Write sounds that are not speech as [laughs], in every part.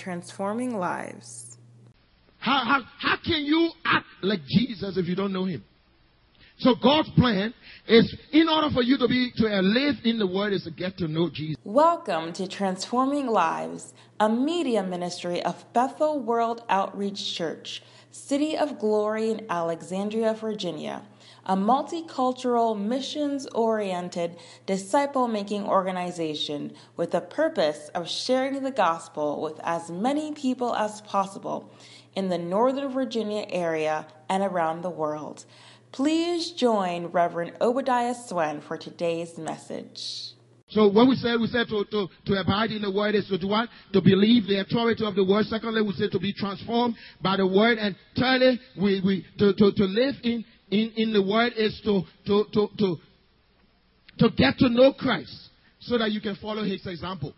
transforming lives. How, how, how can you act like Jesus if you don't know him? So God's plan is in order for you to be to live in the word is to get to know Jesus. Welcome to Transforming Lives, a media ministry of Bethel World Outreach Church, City of Glory in Alexandria, Virginia, a multicultural, missions oriented, disciple making organization with the purpose of sharing the gospel with as many people as possible in the Northern Virginia area and around the world. Please join Reverend Obadiah Swen for today's message. So what we said, we said to, to, to abide in the word is to do what? To believe the authority of the word. Secondly, we said to be transformed by the word. And thirdly, we, we to, to, to live in, in, in the word is to, to, to, to, to get to know Christ so that you can follow his example.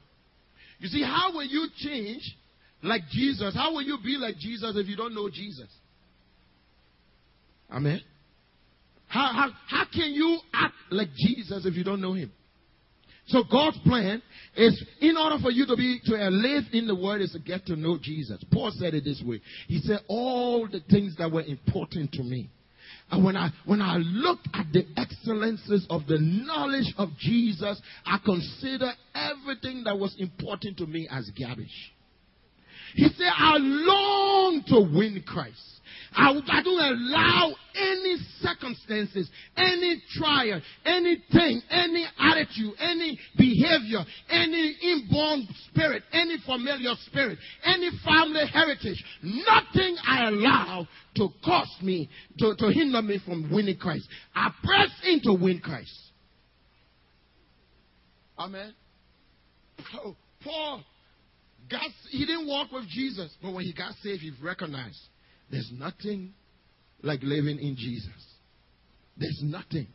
You see, how will you change like Jesus? How will you be like Jesus if you don't know Jesus? Amen. How, how, how can you act like Jesus if you don't know him? So God's plan is in order for you to be to live in the word is to get to know Jesus. Paul said it this way. He said all the things that were important to me. And when I when I look at the excellences of the knowledge of Jesus, I consider everything that was important to me as garbage. He said, I long to win Christ. I, I don't allow any circumstances, any trial, anything, any attitude, any behavior, any inborn spirit, any familiar spirit, any family heritage, nothing I allow to cause me, to, to hinder me from winning Christ. I press in to win Christ. Amen. Paul, he didn't walk with Jesus, but when he got saved, he recognized there's nothing like living in Jesus. There's nothing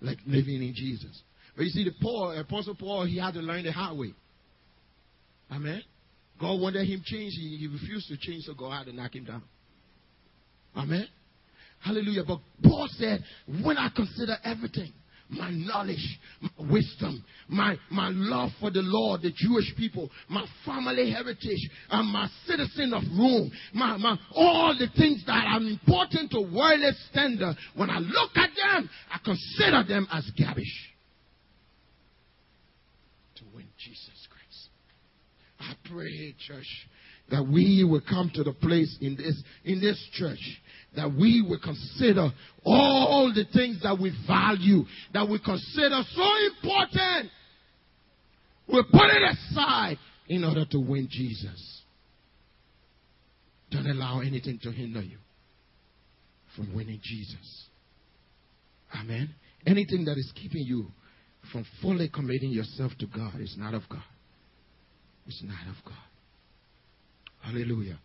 like living in Jesus. But you see, the Paul, Apostle Paul, he had to learn the hard way. Amen. God wanted him change. He, he refused to change, so God had to knock him down. Amen. Hallelujah. But Paul said, when I consider everything, my knowledge, my wisdom, my, my love for the Lord, the Jewish people, my family heritage, and my citizen of Rome, my, my, all the things that are important to worldly standard, when I look at them, I consider them as garbage. To win Jesus Christ. I pray, church, that we will come to the place in this, in this church that we will consider all the things that we value, that we consider so important. We put it aside in order to win Jesus. Don't allow anything to hinder you from winning Jesus. Amen. Anything that is keeping you from fully committing yourself to God is not of God. It's not of God. Hallelujah.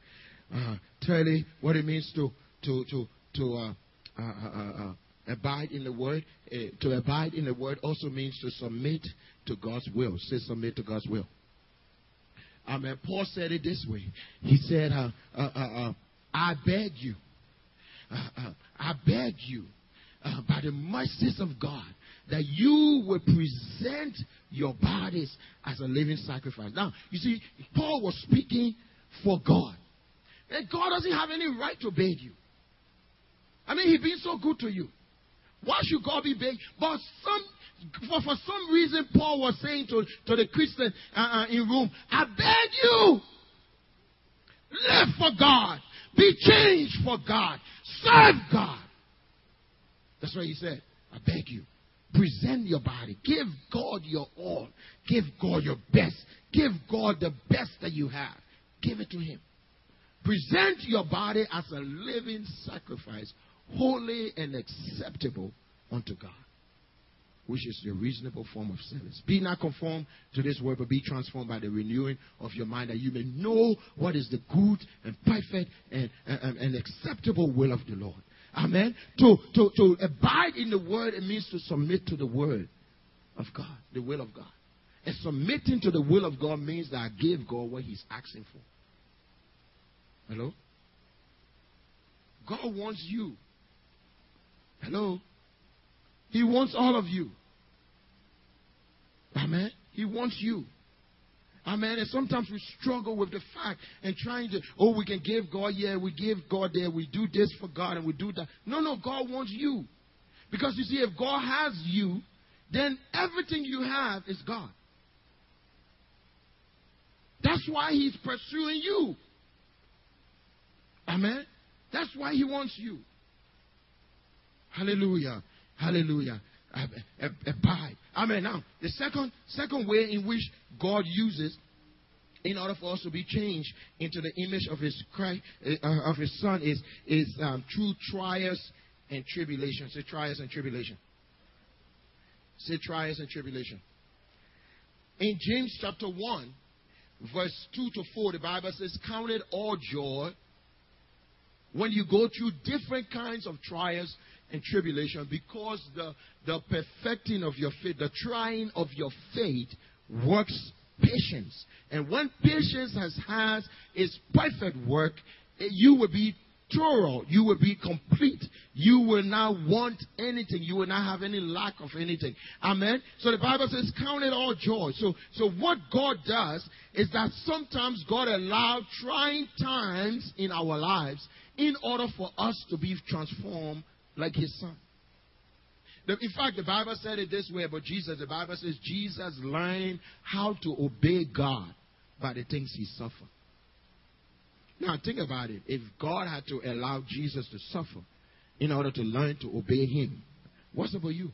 Uh, you what it means to to to to uh, uh, uh, uh abide in the word. to abide in the word also means to submit to God's will. Say submit to God's will. Amen. Paul said it this way. He said, "I beg you, I beg you, by the mercies of God." that you will present your bodies as a living sacrifice. Now, you see, Paul was speaking for God. And God doesn't have any right to beg you. I mean, He's been so good to you. Why should God be big? But some, for, for some reason, Paul was saying to, to the Christian uh, uh, in Rome, I beg you, live for God, be changed for God, serve God. That's what he said. I beg you, present your body, give God your all, give God your best, give God the best that you have, give it to Him. Present your body as a living sacrifice holy and acceptable unto God, which is the reasonable form of service. Be not conformed to this world, but be transformed by the renewing of your mind, that you may know what is the good and perfect and, and, and acceptable will of the Lord. Amen. To, to, to abide in the word, it means to submit to the word of God, the will of God. And submitting to the will of God means that I give God what He's asking for. Hello? God wants you Hello? He wants all of you. Amen. He wants you. Amen. And sometimes we struggle with the fact and trying to, oh, we can give God, yeah, we give God there, we do this for God and we do that. No, no, God wants you. Because you see, if God has you, then everything you have is God. That's why He's pursuing you. Amen. That's why He wants you. Hallelujah. Hallelujah. Abide. Amen. Now, the second second way in which God uses in order for us to be changed into the image of His Christ, uh, of His Son is is um, through trials and tribulations. Say trials and tribulation. Say trials and tribulation. In James chapter one, verse two to four, the Bible says, "Count it all joy." When you go through different kinds of trials and tribulation because the, the perfecting of your faith, the trying of your faith works patience. And when patience has has its perfect work, eh, you will be You will be complete. You will not want anything. You will not have any lack of anything. Amen. So the Bible says, count it all joy. So, so what God does is that sometimes God allows trying times in our lives in order for us to be transformed like his son. In fact, the Bible said it this way about Jesus. The Bible says Jesus learned how to obey God by the things he suffered. Now, think about it. If God had to allow Jesus to suffer in order to learn to obey him, what's about you?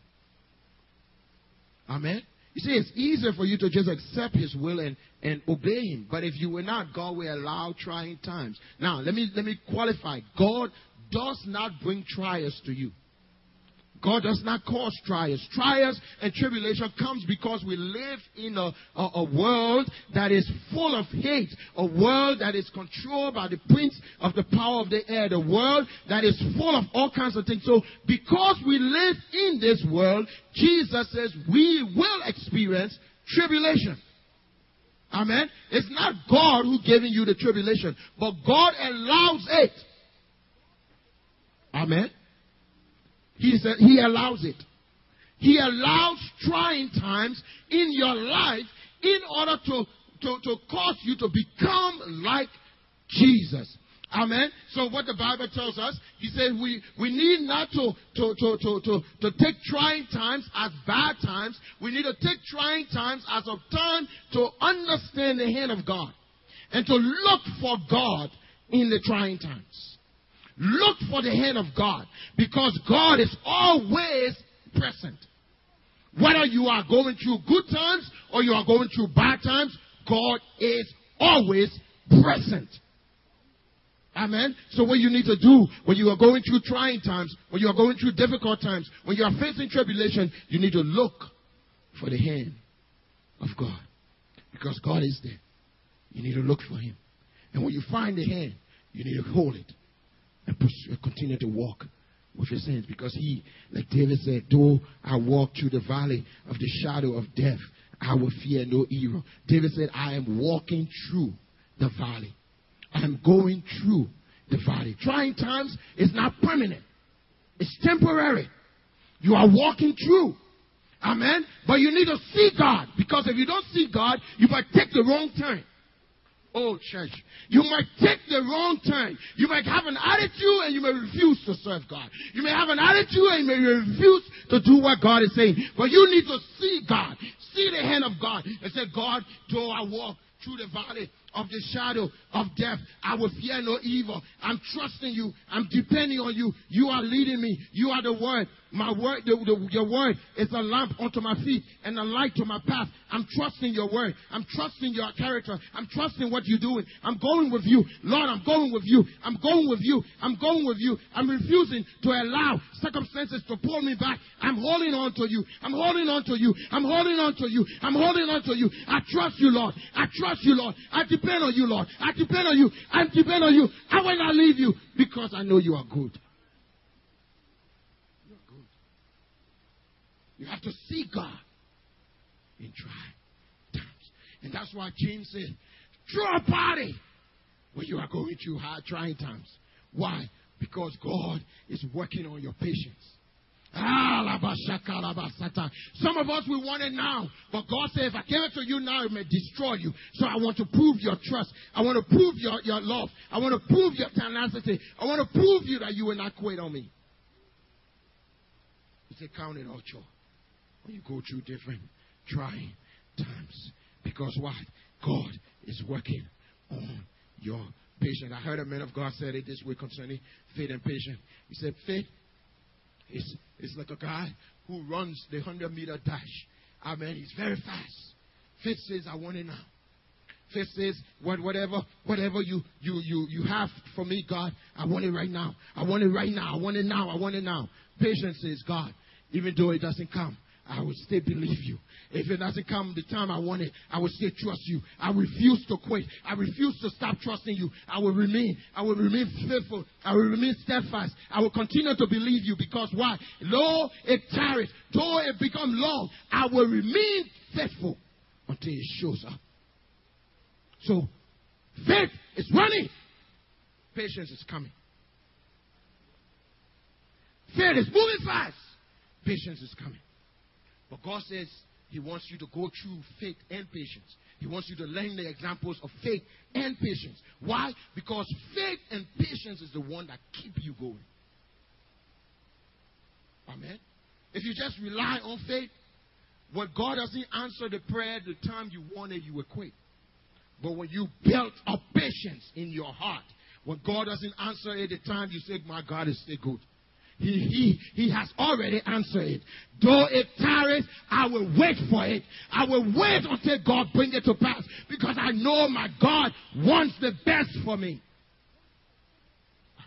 Amen? You see, it's easier for you to just accept his will and, and obey him. But if you were not, God will allow trying times. Now, let me, let me qualify. God does not bring trials to you. God does not cause trials. Trials and tribulation comes because we live in a, a, a, world that is full of hate, a world that is controlled by the prince of the power of the air, the world that is full of all kinds of things. So because we live in this world, Jesus says we will experience tribulation. Amen. It's not God who giving you the tribulation, but God allows it. Amen. He said he allows it. He allows trying times in your life in order to, to, to cause you to become like Jesus. Amen. So what the Bible tells us, he said we, we need not to, to, to, to, to, to take trying times as bad times. We need to take trying times as a time to understand the hand of God and to look for God in the trying times. Look for the hand of God because God is always present. Whether you are going through good times or you are going through bad times, God is always present. Amen. So what you need to do when you are going through trying times, when you are going through difficult times, when you are facing tribulation, you need to look for the hand of God. Because God is there. You need to look for him. And when you find the hand, you need to hold it and pursue, uh, continue to walk with your sins. Because he, like David said, though I walk through the valley of the shadow of death, I will fear no evil. David said, I am walking through the valley. I am going through the valley. Trying times is not permanent. It's temporary. You are walking through. Amen. But you need to see God. Because if you don't see God, you might take the wrong turn. Oh, church. You might take the wrong turn. You might have an attitude and you may refuse to serve God. You may have an attitude and you may refuse to do what God is saying. But you need to see God. See the hand of God and say, God, though I walk through the valley of the shadow of death. I will fear no evil. I'm trusting you. I'm depending on you. You are leading me. You are the word. My word, the, the, your word is a lamp unto my feet and a light to my path. I'm trusting your word. I'm trusting your character. I'm trusting what you're doing. I'm going with you. Lord, I'm going with you. I'm going with you. I'm going with you. I'm refusing to allow circumstances to pull me back. I'm holding on to you. I'm holding on to you. I'm holding on to you. I'm holding on to you. I trust you, Lord. I trust you, Lord. I depend on you, Lord. I depend on you. I depend on you. I will not leave you because I know you are good. You are good. You have to see God in try times. And that's why James said, throw a party when you are going through hard trying times. Why? Because God is working on your patience. Some of us, we want it now. But God said, if I give it to you now, it may destroy you. So I want to prove your trust. I want to prove your, your love. I want to prove your tenacity. I want to prove you that you will not quit on me. He said, count it all joy you go through different trying times. Because what? God is working on your patience. I heard a man of God said it this way concerning faith and patience. He said, faith is, is like a guy who runs the 100 meter dash. Amen. He's very fast. Faith says, I want it now. Faith says, what, whatever, whatever you, you, you, you have for me, God, I want it right now. I want it right now. I want it now. I want it now. Patience says, God, even though it doesn't come, I will still believe you. If it doesn't come the time I want it, I will still trust you. I refuse to quit. I refuse to stop trusting you. I will remain. I will remain faithful. I will remain steadfast. I will continue to believe you because why? Though it tarries, though it become long, I will remain faithful until it shows up. So, faith is running. Patience is coming. Faith is moving fast. Patience is coming. But God says He wants you to go through faith and patience. He wants you to learn the examples of faith and patience. Why? Because faith and patience is the one that keep you going. Amen. If you just rely on faith, when God doesn't answer the prayer the time you wanted, you will quit. But when you build up patience in your heart, when God doesn't answer it the time you say, My God is still good. He, he, he has already answered it. Though it tarries, I will wait for it. I will wait until God bring it to pass because I know my God wants the best for me.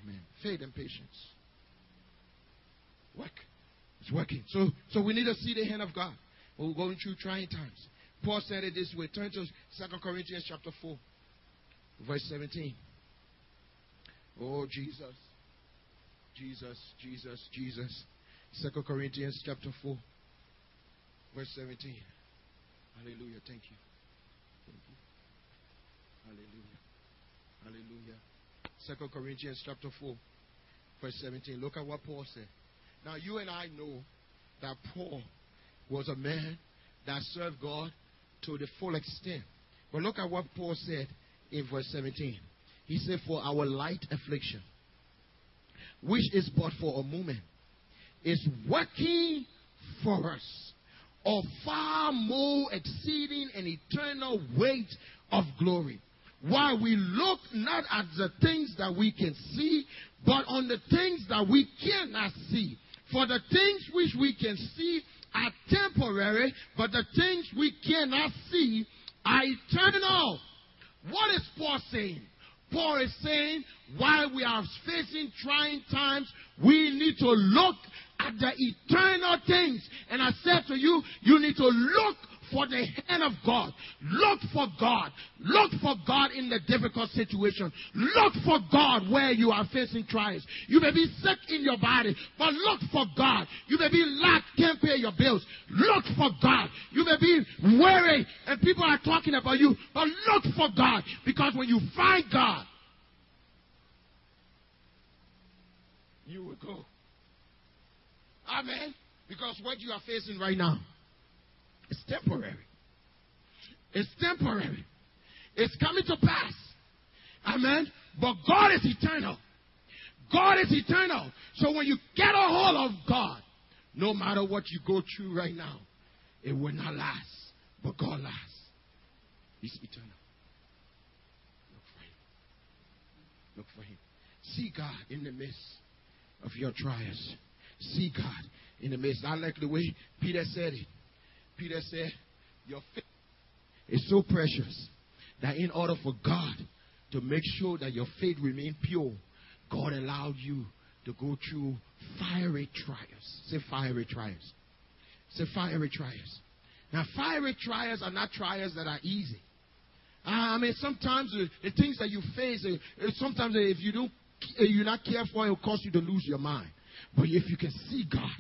Amen. Faith and patience. Work. It's working. So, so we need to see the hand of God we're going through trying times. Paul said it this way. Turn to 2 Corinthians chapter 4, verse 17. Oh, Jesus. Jesus, Jesus, Jesus. Second Corinthians chapter 4, verse 17. Hallelujah. Thank you. Thank you. Hallelujah. Hallelujah. Second Corinthians chapter 4, verse 17. Look at what Paul said. Now you and I know that Paul was a man that served God to the full extent. But look at what Paul said in verse 17. He said, For our light affliction, which is but for a moment, is working for us of far more exceeding and eternal weight of glory. While we look not at the things that we can see, but on the things that we cannot see. For the things which we can see are temporary, but the things we cannot see are eternal. What is Paul saying? Paul is saying, while we are facing trying times, we need to look at the eternal things. And I said to you, you need to look for the hand of God. Look for God. Look for God in the difficult situation. Look for God where you are facing trials. You may be sick in your body, but look for God. You may be lack, can't pay your bills. Look for God. You may be worried and people are talking about you, but look for God because when you find God, you will go. Amen. Because what you are facing right now it's temporary. It's temporary. It's coming to pass. Amen. But God is eternal. God is eternal. So when you get a hold of God, no matter what you go through right now, it will not last. But God lasts. He's eternal. Look for Him. Look for Him. See God in the midst of your trials. See God in the midst. I like the way Peter said it. Peter said, Your faith is so precious that in order for God to make sure that your faith remain pure, God allowed you to go through fiery trials. Say fiery trials. Say fiery trials. Now, fiery trials are not trials that are easy. Ah, I mean, sometimes the, the things that you face, uh, uh sometimes uh, if you don't, you're not careful, it will cause you to lose your mind. But if you can see God,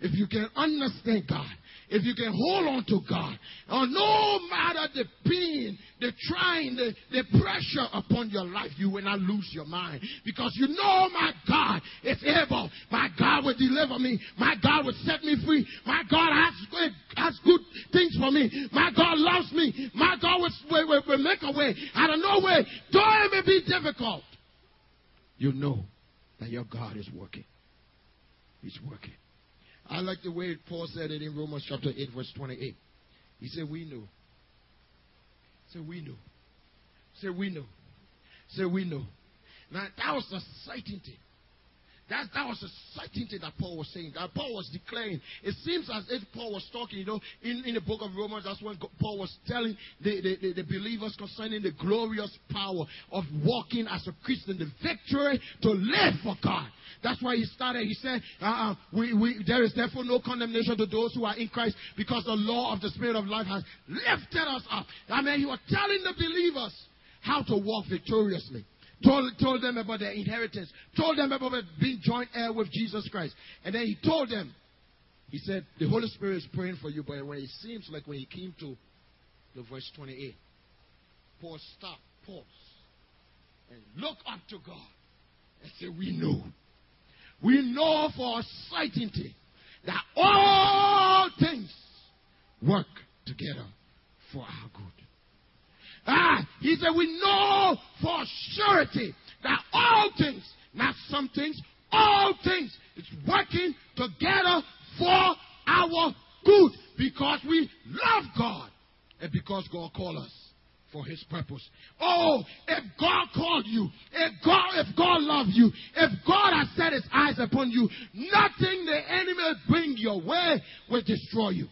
if you can understand God, if you can hold on to God, or no matter the pain, the trying, the, the pressure upon your life, you will not lose your mind. Because you know my God is able. My God will deliver me. My God will set me free. My God has, has good things for me. My God loves me. My God will, will, will make a way out of no way. Though it may be difficult, you know that your God is working. He's working. I like the way Paul said it in Romans chapter 8, verse 28. He said, We know. Said, We know. Said, We know. Said, We know. Now, that was a thing. That, that was a certain thing that Paul was saying. That Paul was declaring. It seems as if Paul was talking, you know, in, in the book of Romans, that's when Paul was telling the, the, the, the believers concerning the glorious power of walking as a Christian, the victory to live for God. That's why he started. He said, uh, we, we, There is therefore no condemnation to those who are in Christ because the law of the Spirit of life has lifted us up. I mean, he was telling the believers how to walk victoriously told, told them about their inheritance, told them about being joint heir with Jesus Christ. And then he told them, he said, the Holy Spirit is praying for you, but when it seems like when he came to the verse 28, Paul stopped, pause, and look up to God and say, We know. We know for certainty that all things work together for our good. Ah, he said, We know for surety that all things, not some things, all things is working together for our good because we love God and because God called us for his purpose. Oh, if God called you, if God, if God loved you, if God has set his eyes upon you, nothing the enemy bring your way will destroy you.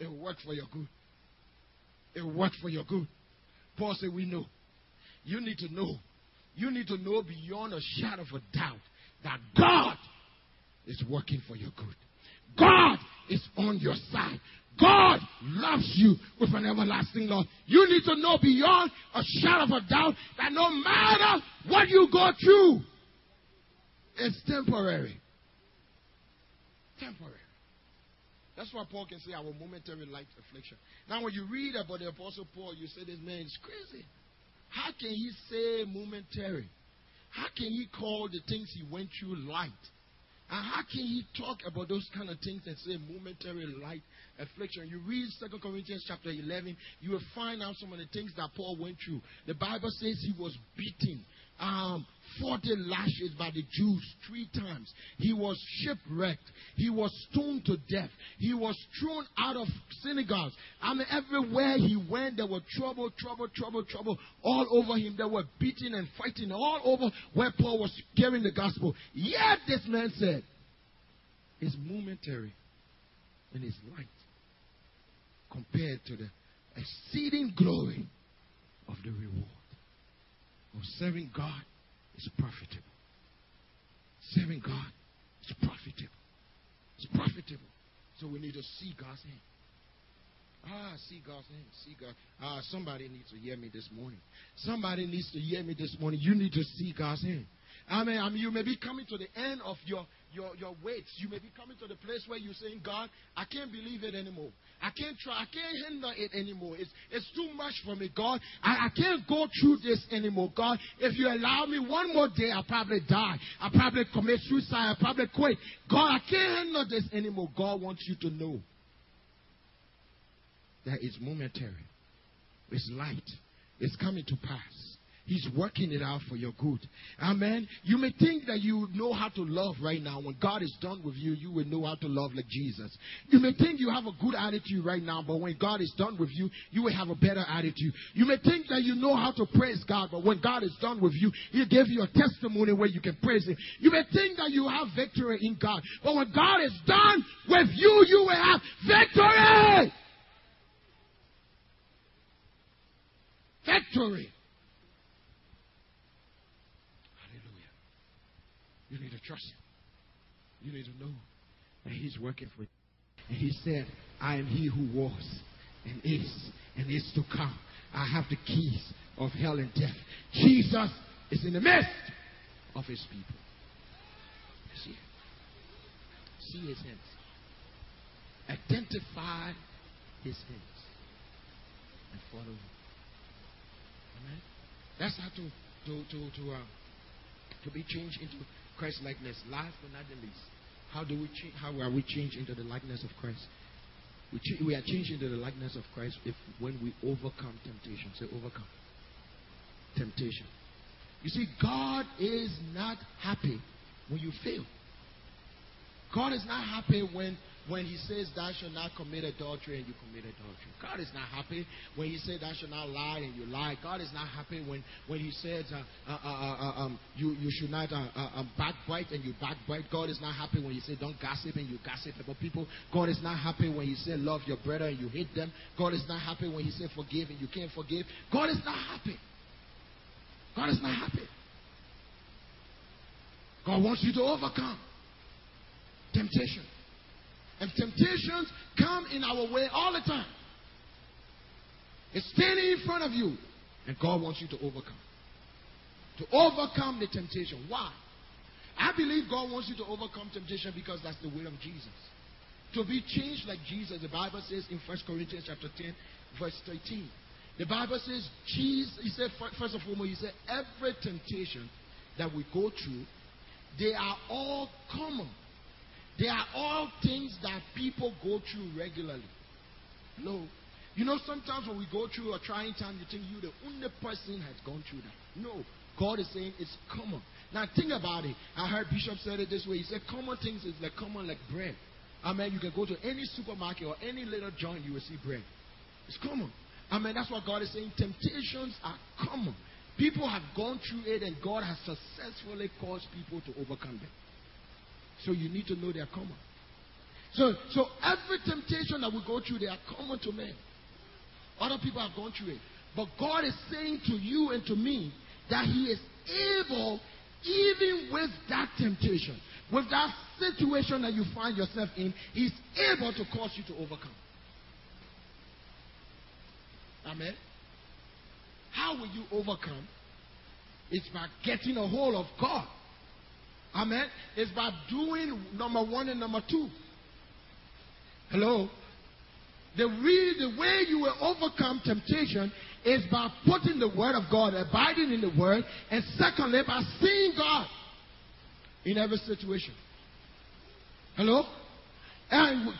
It will work for your good. It worked for your good. Paul said, We know. You need to know. You need to know beyond a shadow of a doubt that God is working for your good. God is on your side. God loves you with an everlasting love. You need to know beyond a shadow of a doubt that no matter what you go through, it's temporary. Temporary. That's why Paul can say our momentary light affliction. Now, when you read about the Apostle Paul, you say this man is crazy. How can he say momentary? How can he call the things he went through light? And how can he talk about those kind of things and say momentary light affliction? You read 2 Corinthians chapter 11, you will find out some of the things that Paul went through. The Bible says he was beaten, um, 40 lashes by the Jews three times. He was shipwrecked. He was stoned to death. He was thrown out of synagogues. I mean, everywhere he went, there were trouble, trouble, trouble, trouble all over him. There were beating and fighting all over where Paul was carrying the gospel. Yet this man said, it's momentary and it's light compared to the exceeding glory of the reward of serving God is profitable. Serving God is profitable. It's profitable. So we need to see God's hand. Ah, see God's hand. See God. Ah, somebody needs to hear me this morning. Somebody needs to hear me this morning. You need to see God's hand. I mean, I mean, you may be coming to the end of your your, your weights. You may be coming to the place where you're saying, God, I can't believe it anymore. I can't try. I can't handle it anymore. It's, it's too much for me, God. I, I can't go through this anymore, God. If you allow me one more day, I'll probably die. I'll probably commit suicide. I'll probably quit. God, I can't handle this anymore. God wants you to know that it's momentary. It's light. It's coming to pass. He's working it out for your good. Amen. You may think that you know how to love right now. When God is done with you, you will know how to love like Jesus. You may think you have a good attitude right now, but when God is done with you, you will have a better attitude. You may think that you know how to praise God, but when God is done with you, He'll give you a testimony where you can praise Him. You may think that you have victory in God, but when God is done with you, you will have victory. Victory. You need to trust Him. You need to know that He's working for you. And He said, I am He who was and is and is to come. I have the keys of hell and death. Jesus is in the midst of His people. see see his hands. Identify his hands and follow him. Amen. That's how to to to to uh, to be changed into Christ likeness. Last but not the least, how do we change? How are we changed into the likeness of Christ? We, ch- we are changed into the likeness of Christ if when we overcome temptation. Say overcome temptation. You see, God is not happy when you fail. God is not happy when when he says thou shalt not commit adultery and you commit adultery. God is not happy when he says thou shalt not lie and you lie. God is not happy when, when he says uh, uh, uh, uh um, you, you should not uh, uh, um, backbite and you backbite. God is not happy when he says don't gossip and you gossip about people. God is not happy when he says love your brother and you hate them. God is not happy when he says forgive and you can't forgive. God is not happy. God is not happy. God wants you to overcome temptation. And temptations come in our way all the time. It's standing in front of you, and God wants you to overcome. To overcome the temptation. Why? I believe God wants you to overcome temptation because that's the will of Jesus. To be changed like Jesus, the Bible says in 1 Corinthians chapter 10, verse 13. The Bible says, Jesus, he said, first of all, he said, every temptation that we go through, they are all common they are all things that people go through regularly. No. You know, sometimes when we go through a trying time, you think you're the only person has gone through that. No. God is saying it's common. Now think about it. I heard Bishop said it this way. He said common things is like common like bread. I mean, you can go to any supermarket or any little joint, you will see bread. It's common. I mean, that's what God is saying. Temptations are common. People have gone through it, and God has successfully caused people to overcome them. So you need to know they are common. So, so every temptation that we go through, they are common to men. Other people have gone through it. But God is saying to you and to me that He is able, even with that temptation, with that situation that you find yourself in, He's able to cause you to overcome. Amen. How will you overcome? It's by getting a hold of God. Amen. It's by doing number one and number two. Hello? The, re- the way you will overcome temptation is by putting the word of God, abiding in the word, and secondly, by seeing God in every situation. Hello? And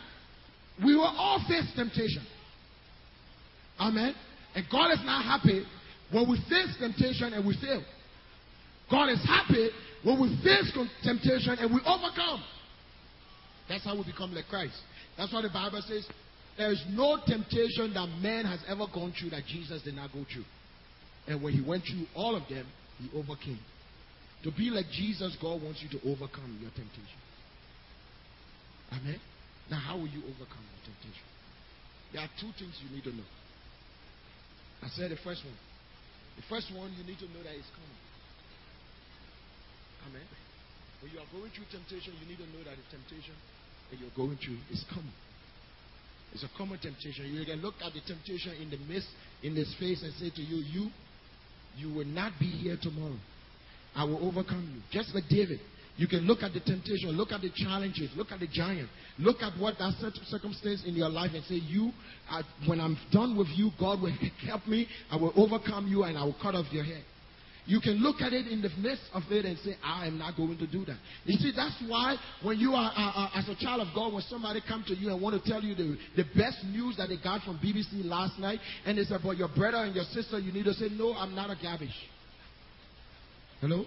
we will all face temptation. Amen. And God is not happy when we face temptation and we fail. God is happy when we face temptation and we overcome. That's how we become like Christ. That's what the Bible says. There is no temptation that man has ever gone through that Jesus did not go through. And when he went through all of them, he overcame. To be like Jesus, God wants you to overcome your temptation. Amen. Now, how will you overcome your temptation? There are two things you need to know. I said the first one. The first one, you need to know that it's coming. Amen. When you are going through temptation, you need to know that the temptation that you're going through is common. It's a common temptation. You can look at the temptation in the midst, in this face, and say to you, You, you will not be here tomorrow. I will overcome you. Just like David. You can look at the temptation, look at the challenges, look at the giant, look at what that circumstance in your life and say, You, I, when I'm done with you, God will [laughs] help me. I will overcome you and I will cut off your head. You can look at it in the midst of it and say, I am not going to do that. You see, that's why when you are, uh, uh, as a child of God, when somebody come to you and want to tell you the, the best news that they got from BBC last night, and it's about your brother and your sister, you need to say, no, I'm not a garbage. Hello?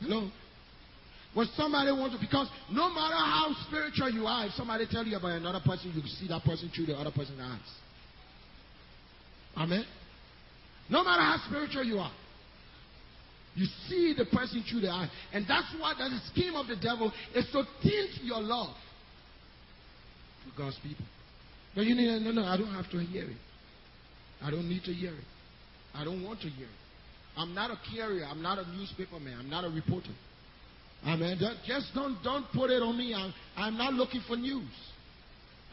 Hello? When somebody wants to, because no matter how spiritual you are, if somebody tell you about another person, you see that person through the other person's eyes. Amen? No matter how spiritual you are. You see the person through the eye. And that's why the scheme of the devil is to tint your love for God's people. But you need no, no, I don't have to hear it. I don't need to hear it. I don't want to hear it. I'm not a carrier. I'm not a newspaper man. I'm not a reporter. Amen. Just don't don't put it on me. I'm, I'm not looking for news.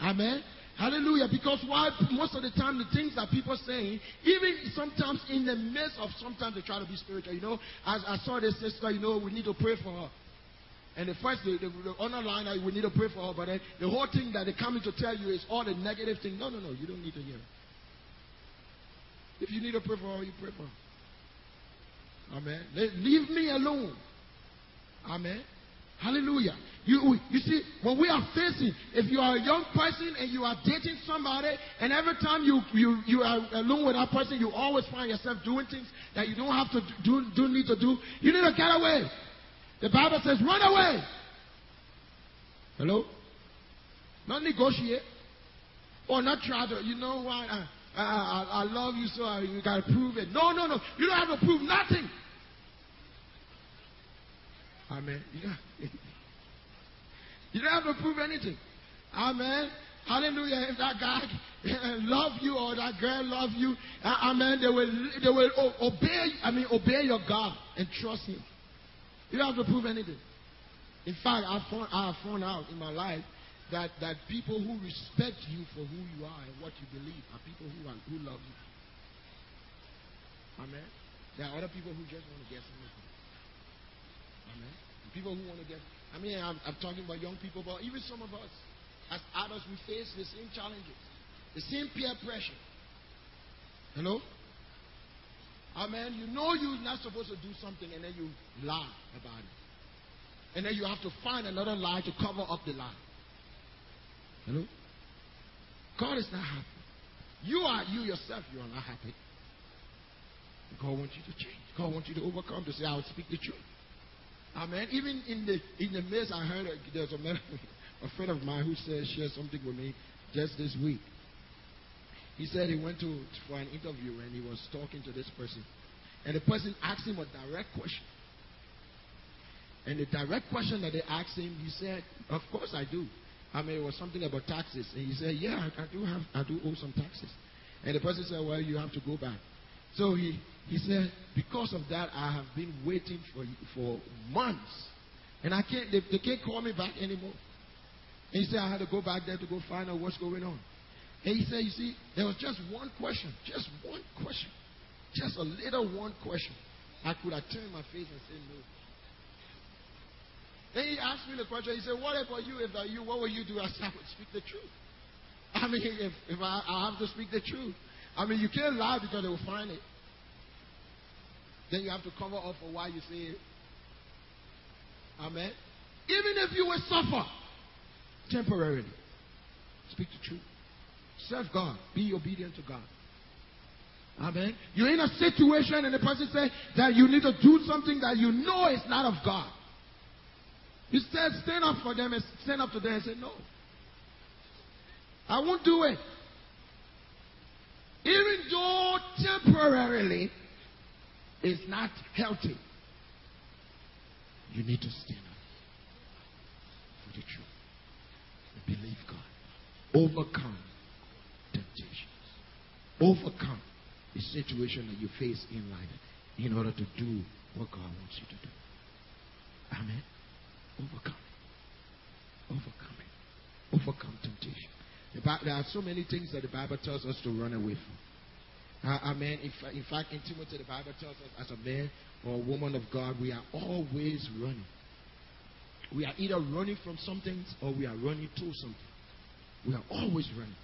Amen. Hallelujah. Because why? Most of the time, the things that people saying, even sometimes in the midst of sometimes they try to be spiritual. You know, as I saw this sister, you know, we need to pray for her. And the first, the, the, the honor line, uh, we need to pray for her, but then the whole thing that they come in to tell you is all the negative thing. No, no, no, you don't need to hear it. If you need to pray for her, you pray for her. Amen. Leave me alone. Amen. Hallelujah. You, you see, when we are facing, if you are a young person and you are dating somebody, and every time you, you, you are alone with that person, you always find yourself doing things that you don't have to do, do need to do, you need to get away. The Bible says, run away. Hello? Not negotiate. Or not try to, you know what? I, I, I, I love you, so I, you got to prove it. No, no, no. You don't have to prove nothing. Amen. Yeah. [laughs] you don't have to prove anything. Amen. Hallelujah. If that guy [laughs] love you or that girl love you, uh, amen, they will, they will obey, I mean, obey your God and trust him. You don't have to prove anything. In fact, I found, I have found out in my life that, that people who respect you for who you are and what you believe are people who, are, who love you. Amen. There are other people who just want to get something. Amen. People who want to get. I mean, I'm, I'm talking about young people, but even some of us, as adults, we face the same challenges, the same peer pressure. Hello? Amen. You know you're not supposed to do something and then you lie about it. And then you have to find another lie to cover up the lie. Hello? God is not happy. You are you yourself, you are not happy. God wants you to change. God wants you to overcome to say, I will speak the truth. Amen. Even in the in the midst, I heard there's a man, [laughs] a friend of mine who said shared something with me just this week. He said he went to for an interview and he was talking to this person, and the person asked him a direct question. And the direct question that they asked him, he said, "Of course I do." I mean, it was something about taxes, and he said, "Yeah, I, I do have, I do owe some taxes." And the person said, "Well, you have to go back." So he, he said, because of that, I have been waiting for you for months, and I can't. They, they can't call me back anymore. And he said I had to go back there to go find out what's going on. And he said, you see, there was just one question, just one question, just a little one question. I could have turned my face and said no. Then he asked me the question. He said, "What about you? If I you, what will you do?" I said, "I would speak the truth." I mean, if, if I, I have to speak the truth, I mean, you can't lie because they will find it. Then you have to cover up for why you say. Amen. Even if you will suffer temporarily, speak the truth. Serve God. Be obedient to God. Amen. You're in a situation and the person says that you need to do something that you know is not of God. You said stand up for them and stand up to them and say, No. I won't do it. Even though temporarily it's not healthy, you need to stand up for the truth. Believe God. Overcome temptations. Overcome the situation that you face in life in order to do what God wants you to do. Amen. Overcome. Overcome. Overcome temptation. There are so many things that the Bible tells us to run away from. Uh, amen. In, in fact, in Timothy, the Bible tells us as a man or a woman of God, we are always running. We are either running from something or we are running to something. We are always running.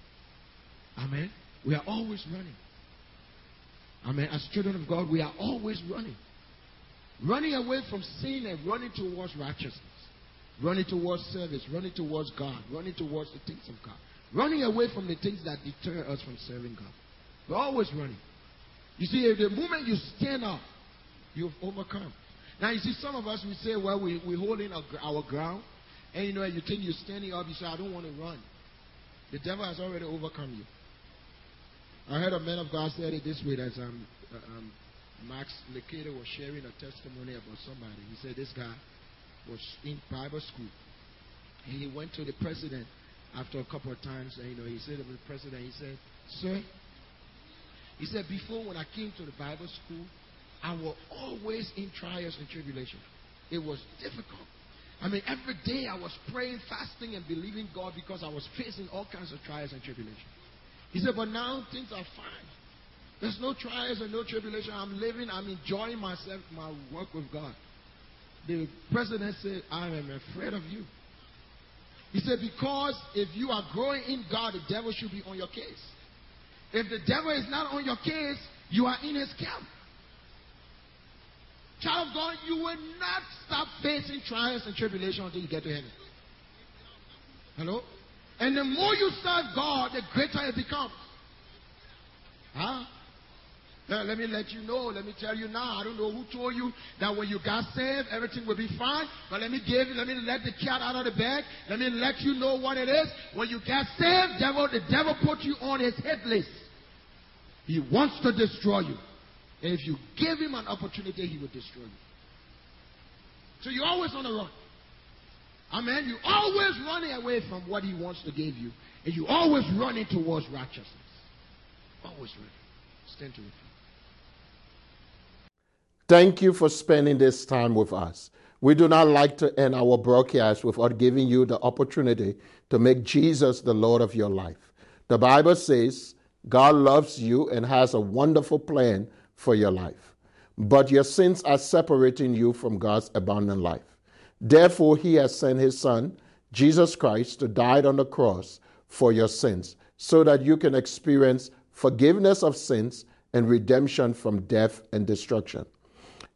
Amen. We are always running. Amen. As children of God, we are always running. Running away from sin and running towards righteousness. Running towards service. Running towards God. Running towards the things of God. Running away from the things that deter us from serving God. We're always running. You see, the moment you stand up, you've overcome. Now, you see, some of us, we say, well, we, we're holding our, our ground. And you know, you think you're standing up, you say, I don't want to run. The devil has already overcome you. I heard a man of God said it this way as um, uh, um, Max Lucado was sharing a testimony about somebody. He said this guy was in Bible school. And he went to the president after a couple of times, and you know, he said to the president, he said, Sir, he said, before when I came to the Bible school, I was always in trials and tribulation. It was difficult. I mean, every day I was praying, fasting, and believing God because I was facing all kinds of trials and tribulation. He said, but now things are fine. There's no trials and no tribulation. I'm living, I'm enjoying myself, my work with God. the president said, I am afraid of you. He said, Because if you are growing in God, the devil should be on your case. If the devil is not on your case, you are in his camp. Child of God, you will not stop facing trials and tribulation until you get to heaven. Hello? And the more you serve God, the greater it becomes. Huh? Now, let me let you know, let me tell you now. I don't know who told you that when you got saved, everything will be fine. But let me give you, let me let the cat out of the bag. Let me let you know what it is. When you got saved, devil, the devil put you on his hit list. He wants to destroy you. And if you give him an opportunity, he will destroy you. So you're always on the run. Amen. You're always running away from what he wants to give you. And you're always running towards righteousness. Always running. Stand to it. Thank you for spending this time with us. We do not like to end our broadcast without giving you the opportunity to make Jesus the Lord of your life. The Bible says God loves you and has a wonderful plan for your life, but your sins are separating you from God's abundant life. Therefore, He has sent His Son, Jesus Christ, to die on the cross for your sins so that you can experience forgiveness of sins and redemption from death and destruction.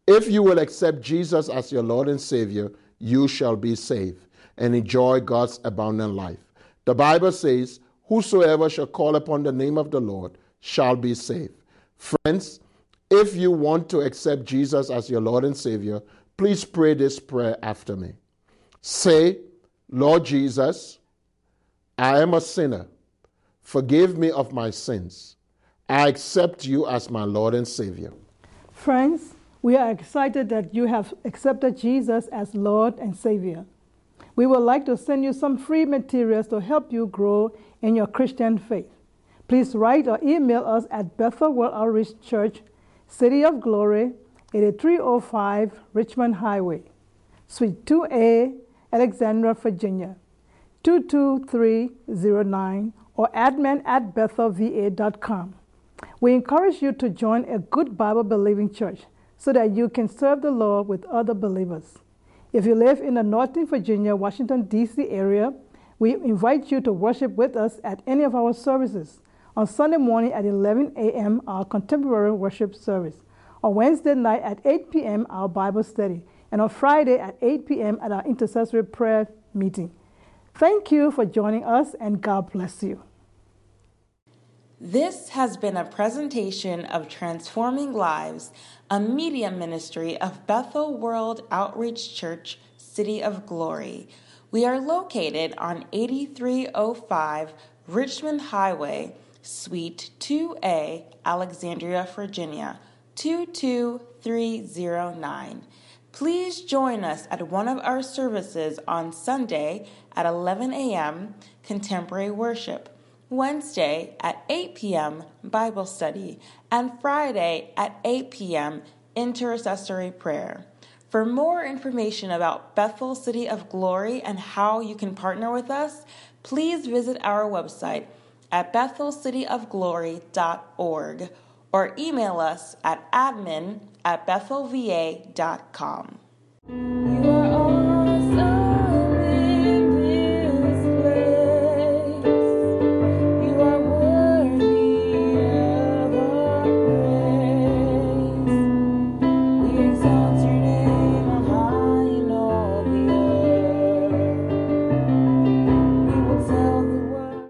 If you will accept Jesus as your Lord and Savior, you shall be saved and enjoy God's abundant life. The Bible says, Whosoever shall call upon the name of the Lord shall be saved. Friends, if you want to accept Jesus as your Lord and Savior, please pray this prayer after me. Say, Lord Jesus, I am a sinner. Forgive me of my sins. I accept you as my Lord and Savior. Friends, we are excited that you have accepted Jesus as Lord and Savior. We would like to send you some free materials to help you grow in your Christian faith. Please write or email us at Bethel World Outreach Church, City of Glory, 8305 Richmond Highway, Suite 2A, Alexandria, Virginia, 22309, or admin at bethelva.com. We encourage you to join a good Bible believing church so that you can serve the Lord with other believers. If you live in the Northern Virginia, Washington, D.C. area, we invite you to worship with us at any of our services. On Sunday morning at 11 a.m., our contemporary worship service. On Wednesday night at 8 p.m., our Bible study. And on Friday at 8 p.m., at our intercessory prayer meeting. Thank you for joining us, and God bless you. This has been a presentation of Transforming Lives, a media ministry of Bethel World Outreach Church, City of Glory. We are located on 8305 Richmond Highway, Suite 2A, Alexandria, Virginia, 22309. Please join us at one of our services on Sunday at 11 a.m. Contemporary Worship. Wednesday at 8 p.m. Bible study, and Friday at 8 p.m. intercessory prayer. For more information about Bethel City of Glory and how you can partner with us, please visit our website at bethelcityofglory.org or email us at admin at bethelva.com.